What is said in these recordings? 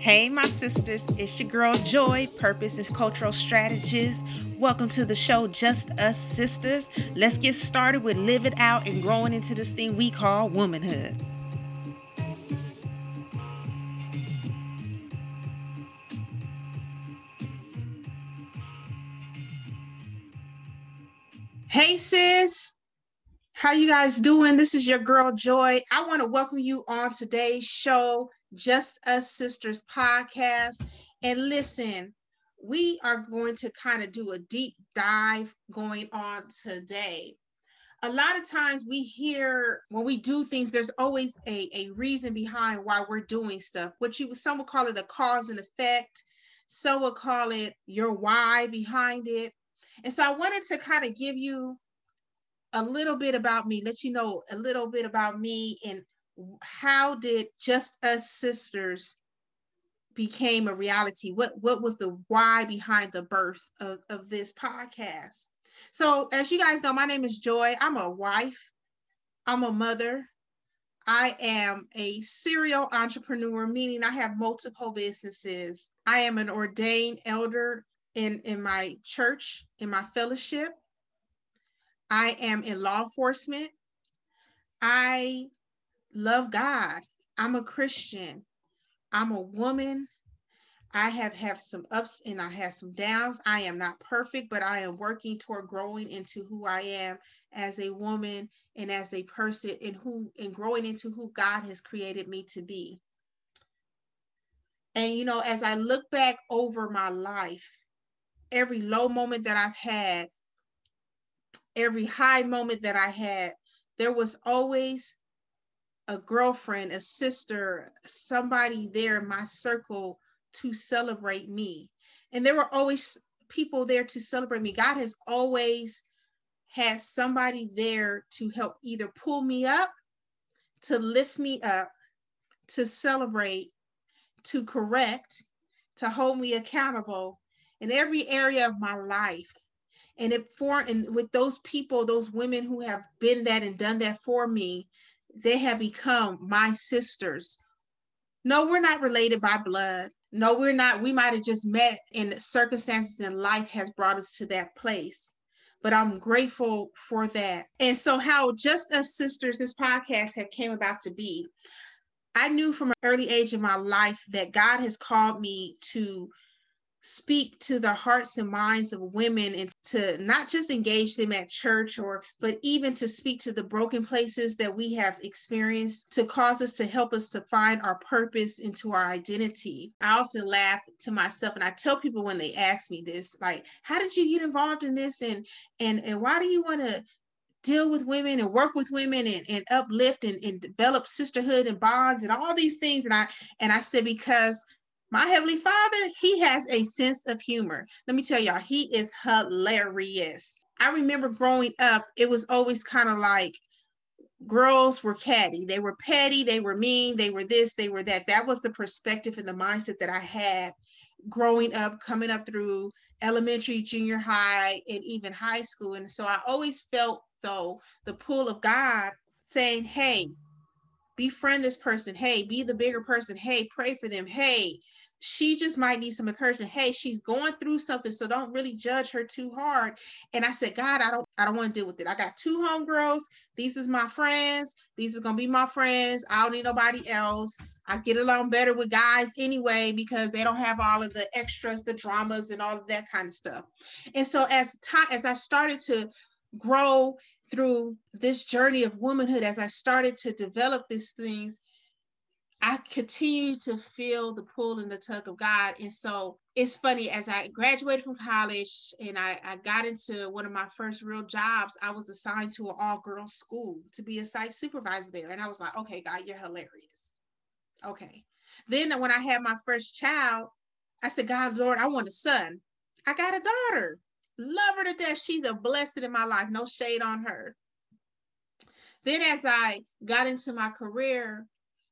Hey, my sisters, it's your girl Joi, purpose and cultural strategist. Welcome to the show, Just Us Sisters. Let's get started with living out and growing into this thing we call womanhood. Hey, sis. How you guys doing? This is your girl Joi. I want to welcome you on today's show, Just Us Sisters podcast. And listen, we are going to kind of do a deep dive going on today. A lot of times we hear when we do things, there's always a, a reason behind why we're doing stuff. What you some would call it a cause and effect, some would call it your why behind it. And so I wanted to kind of give you a little bit about me, let you know a little bit about me and how did Just Us Sisters became a reality? What what was the why behind the birth of, of this podcast? So as you guys know, my name is Joi. I'm a wife, I'm a mother, I am a serial entrepreneur, meaning I have multiple businesses. I am an ordained elder in, in my church, in my fellowship. I am in law enforcement. I love God. I'm a Christian. I'm a woman. I have have some ups and I have some downs. I am not perfect, but I am working toward growing into who I am as a woman and as a person and who and growing into who God has created me to be. And you know, as I look back over my life, every low moment that I've had, every high moment that I had, there was always a girlfriend, a sister, somebody there in my circle to celebrate me. And there were always people there to celebrate me. God has always had somebody there to help either pull me up, to lift me up, to celebrate, to correct, to hold me accountable in every area of my life and it for and with those people those women who have been that and done that for me they have become my sisters. No we're not related by blood. No we're not. We might have just met in circumstances in life has brought us to that place but i'm grateful for that. And so how just us sisters this podcast have came about to be i knew from an early age in my life that god has called me to speak to the hearts and minds of women and to not just engage them at church or but even to speak to the broken places that we have experienced to cause us to help us to find our purpose into our identity. I often laugh to myself and i tell people when they ask me this like how did you get involved in this? And and and why do you want to deal with women and work with women and, and uplift and, and develop sisterhood and bonds and all these things? And i and i said because my heavenly father he has a sense of humor. Let me tell y'all he is hilarious. I remember growing up it was always kind of like girls were catty. They were petty they were mean they were this they were that. That was the perspective and the mindset that i had growing up coming up through elementary junior high and even high school. And so i always felt though the pull of god saying hey befriend this person. Hey, be the bigger person. Hey, pray for them. Hey, she just might need some encouragement. Hey, she's going through something, so don't really judge her too hard. And I said, God, I don't, I don't want to deal with it. I got two homegirls. These is my friends. These is gonna be my friends. I don't need nobody else. I get along better with guys anyway because they don't have all of the extras, the dramas, and all of that kind of stuff. And so as time as I started to grow through this journey of womanhood, as I started to develop these things, I continue to feel the pull and the tug of God. And so it's funny, as I graduated from college and I, I got into one of my first real jobs, I was assigned to an all girls school to be a site supervisor there. And I was like, okay, God, you're hilarious. Okay. Then when I had my first child, I said, God, Lord, I want a son. I got a daughter. Love her to death. She's a blessing in my life. No shade on her. Then, as I got into my career,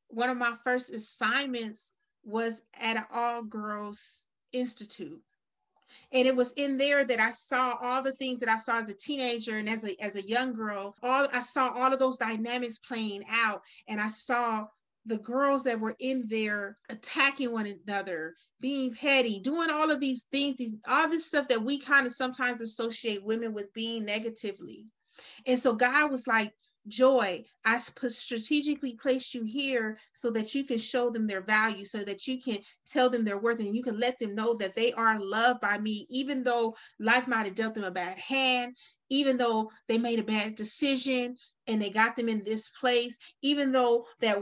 one of my first assignments was at an all girls institute. And it was in there that I saw all the things that I saw as a teenager and as a, as a young girl. All I saw all of those dynamics playing out, and I saw the girls that were in there attacking one another, being petty, doing all of these things, these all this stuff that we kind of sometimes associate women with being negatively. And so God was like, Joi, I strategically placed you here so that you can show them their value, so that you can tell them their worth, and you can let them know that they are loved by me, even though life might have dealt them a bad hand, even though they made a bad decision and they got them in this place, even though that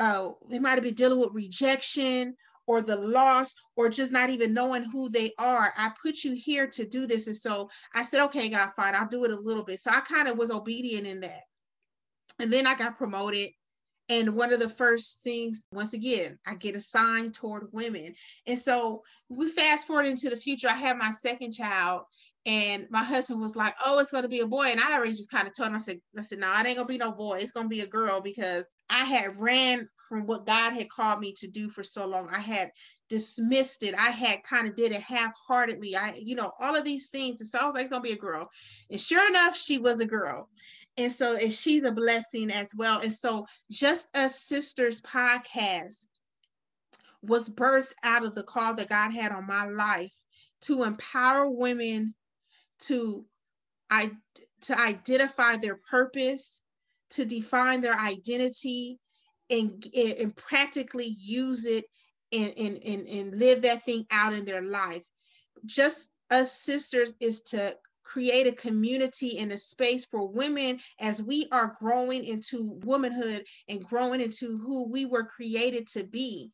uh, they might have been dealing with rejection or the loss or just not even knowing who they are. I put you here to do this. And so I said, okay, God, fine, I'll do it a little bit. So I kind of was obedient in that. And then I got promoted. And one of the first things, once again, I get assigned toward women. And so we fast forward into the future. I have my second child, and my husband was like, "Oh, it's gonna be a boy," and I already just kind of told him, I said, "I said, no, it ain't gonna be no boy. It's gonna be a girl because I had ran from what God had called me to do for so long. I had dismissed it. I had kind of did it half-heartedly. I, you know, all of these things. And so I was like, it's gonna be a girl. And sure enough, she was a girl. And so and she's a blessing as well. And so just us sisters podcast was birthed out of the call that God had on my life to empower women to I to identify their purpose, to define their identity, and, and practically use it and, and, and, and live that thing out in their life. Just us sisters is to create a community and a space for women as we are growing into womanhood and growing into who we were created to be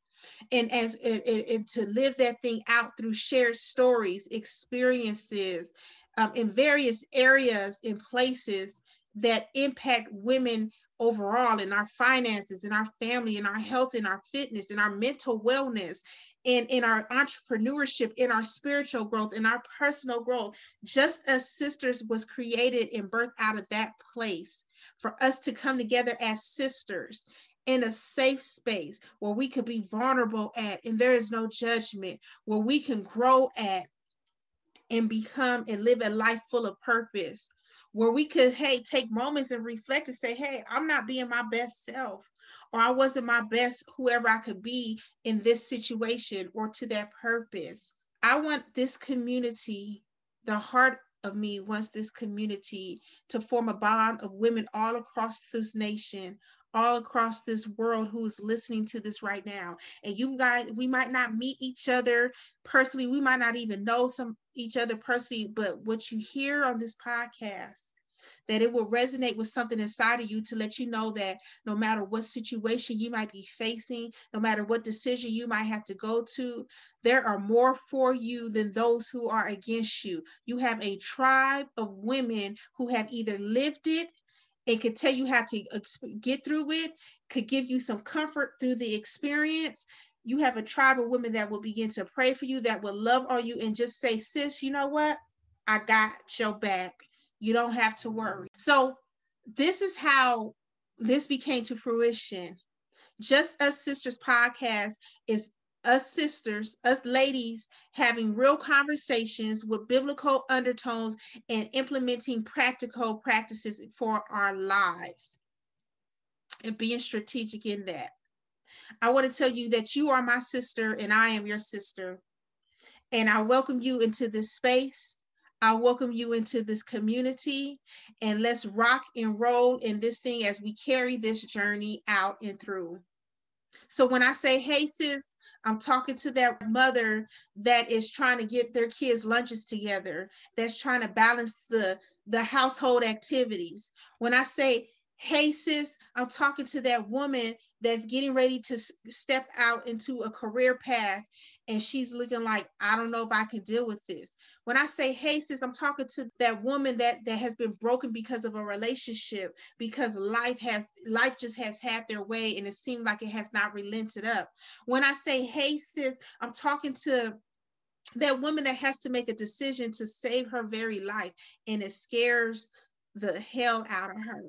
and as and, and, to live that thing out through shared stories experiences um, in various areas and places that impact women overall in our finances in our family in our health in our fitness in our mental wellness and in our entrepreneurship in our spiritual growth in our personal growth. Just as sisters was created and birthed out of that place for us to come together as sisters in a safe space where we could be vulnerable at and there is no judgment where we can grow at and become and live a life full of purpose where we could hey take moments and reflect and say hey i'm not being my best self or i wasn't my best whoever i could be in this situation or to that purpose. I want this community the heart of me wants this community to form a bond of women all across this nation all across this world who is listening to this right now. And you guys, we might not meet each other personally. We might not even know some each other personally, but what you hear on this podcast, that it will resonate with something inside of you to let you know that no matter what situation you might be facing, no matter what decision you might have to go to, there are more for you than those who are against you. You have a tribe of women who have either lived it it could tell you how to get through it, could give you some comfort through the experience. You have a tribe of women that will begin to pray for you, that will love on you and just say, sis, you know what? I got your back. You don't have to worry. So, this is how this became to fruition. Just Us Sisters podcast is us sisters, us ladies having real conversations with biblical undertones and implementing practical practices for our lives and being strategic in that. I want to tell you that you are my sister and I am your sister. And I welcome you into this space. I welcome you into this community and let's rock and roll in this thing as we carry this journey out and through. So when I say, hey, sis, I'm talking to that mother that is trying to get their kids' lunches together, that's trying to balance the, the household activities. When I say, hey, sis, I'm talking to that woman that's getting ready to step out into a career path and she's looking like i don't know if i can deal with this. When i say hey sis i'm talking to that woman that that has been broken because of a relationship because life has life just has had their way and it seemed like it has not relented up. When i say hey sis i'm talking to that woman that has to make a decision to save her very life and it scares the hell out of her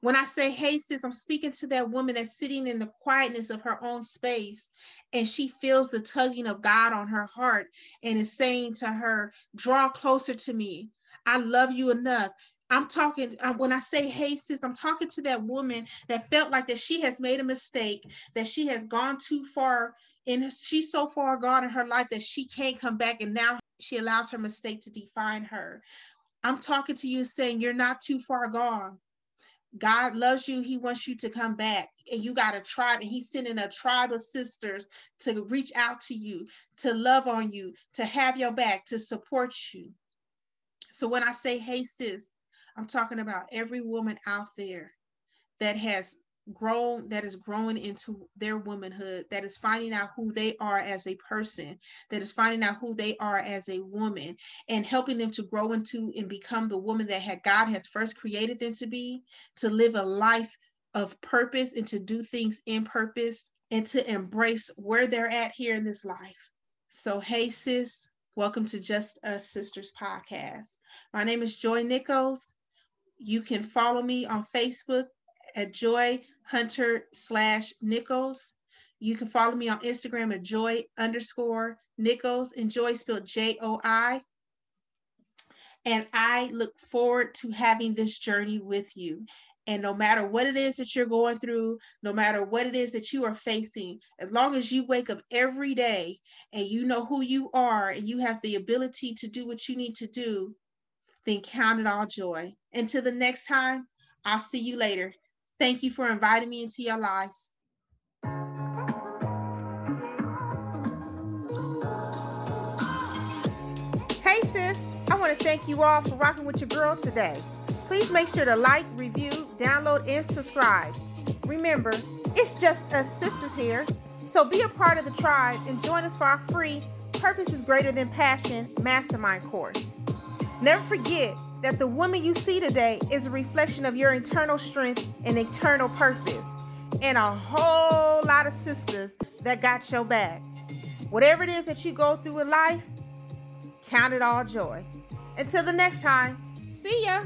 when I say, hey, sis, I'm speaking to that woman that's sitting in the quietness of her own space and she feels the tugging of God on her heart and is saying to her, draw closer to me. I love you enough. I'm talking uh, when I say hey sis, I'm talking to that woman that felt like that she has made a mistake, that she has gone too far and she's so far gone in her life that she can't come back and now she allows her mistake to define her. I'm talking to you saying you're not too far gone. God loves you. He wants you to come back. And you got a tribe, and He's sending a tribe of sisters to reach out to you, to love on you, to have your back, to support you. So when I say, hey, sis, I'm talking about every woman out there that has grown that is growing into their womanhood that is finding out who they are as a person that is finding out who they are as a woman and helping them to grow into and become the woman that had God has first created them to be to live a life of purpose and to do things in purpose and to embrace where they're at here in this life. So hey sis welcome to just us sisters podcast. My name is Joi Nichols. You can follow me on facebook at Joi Hunter slash Nichols. You can follow me on Instagram at Joi underscore Nichols and Joi spelled J O I. And I look forward to having this journey with you. And no matter what it is that you're going through, no matter what it is that you are facing, as long as you wake up every day and you know who you are and you have the ability to do what you need to do, then count it all joy. Until the next time, I'll see you later. Thank you for inviting me into your lives. Hey, sis. I want to thank you all for rocking with your girl today. Please make sure to like, review, download, and subscribe. Remember, it's just us sisters here. So be a part of the tribe and join us for our free Purpose is Greater Than Passion mastermind course. Never forget, that the woman you see today is a reflection of your internal strength and eternal purpose, and a whole lot of sisters that got your back. Whatever it is that you go through in life, count it all joy. Until the next time, see ya.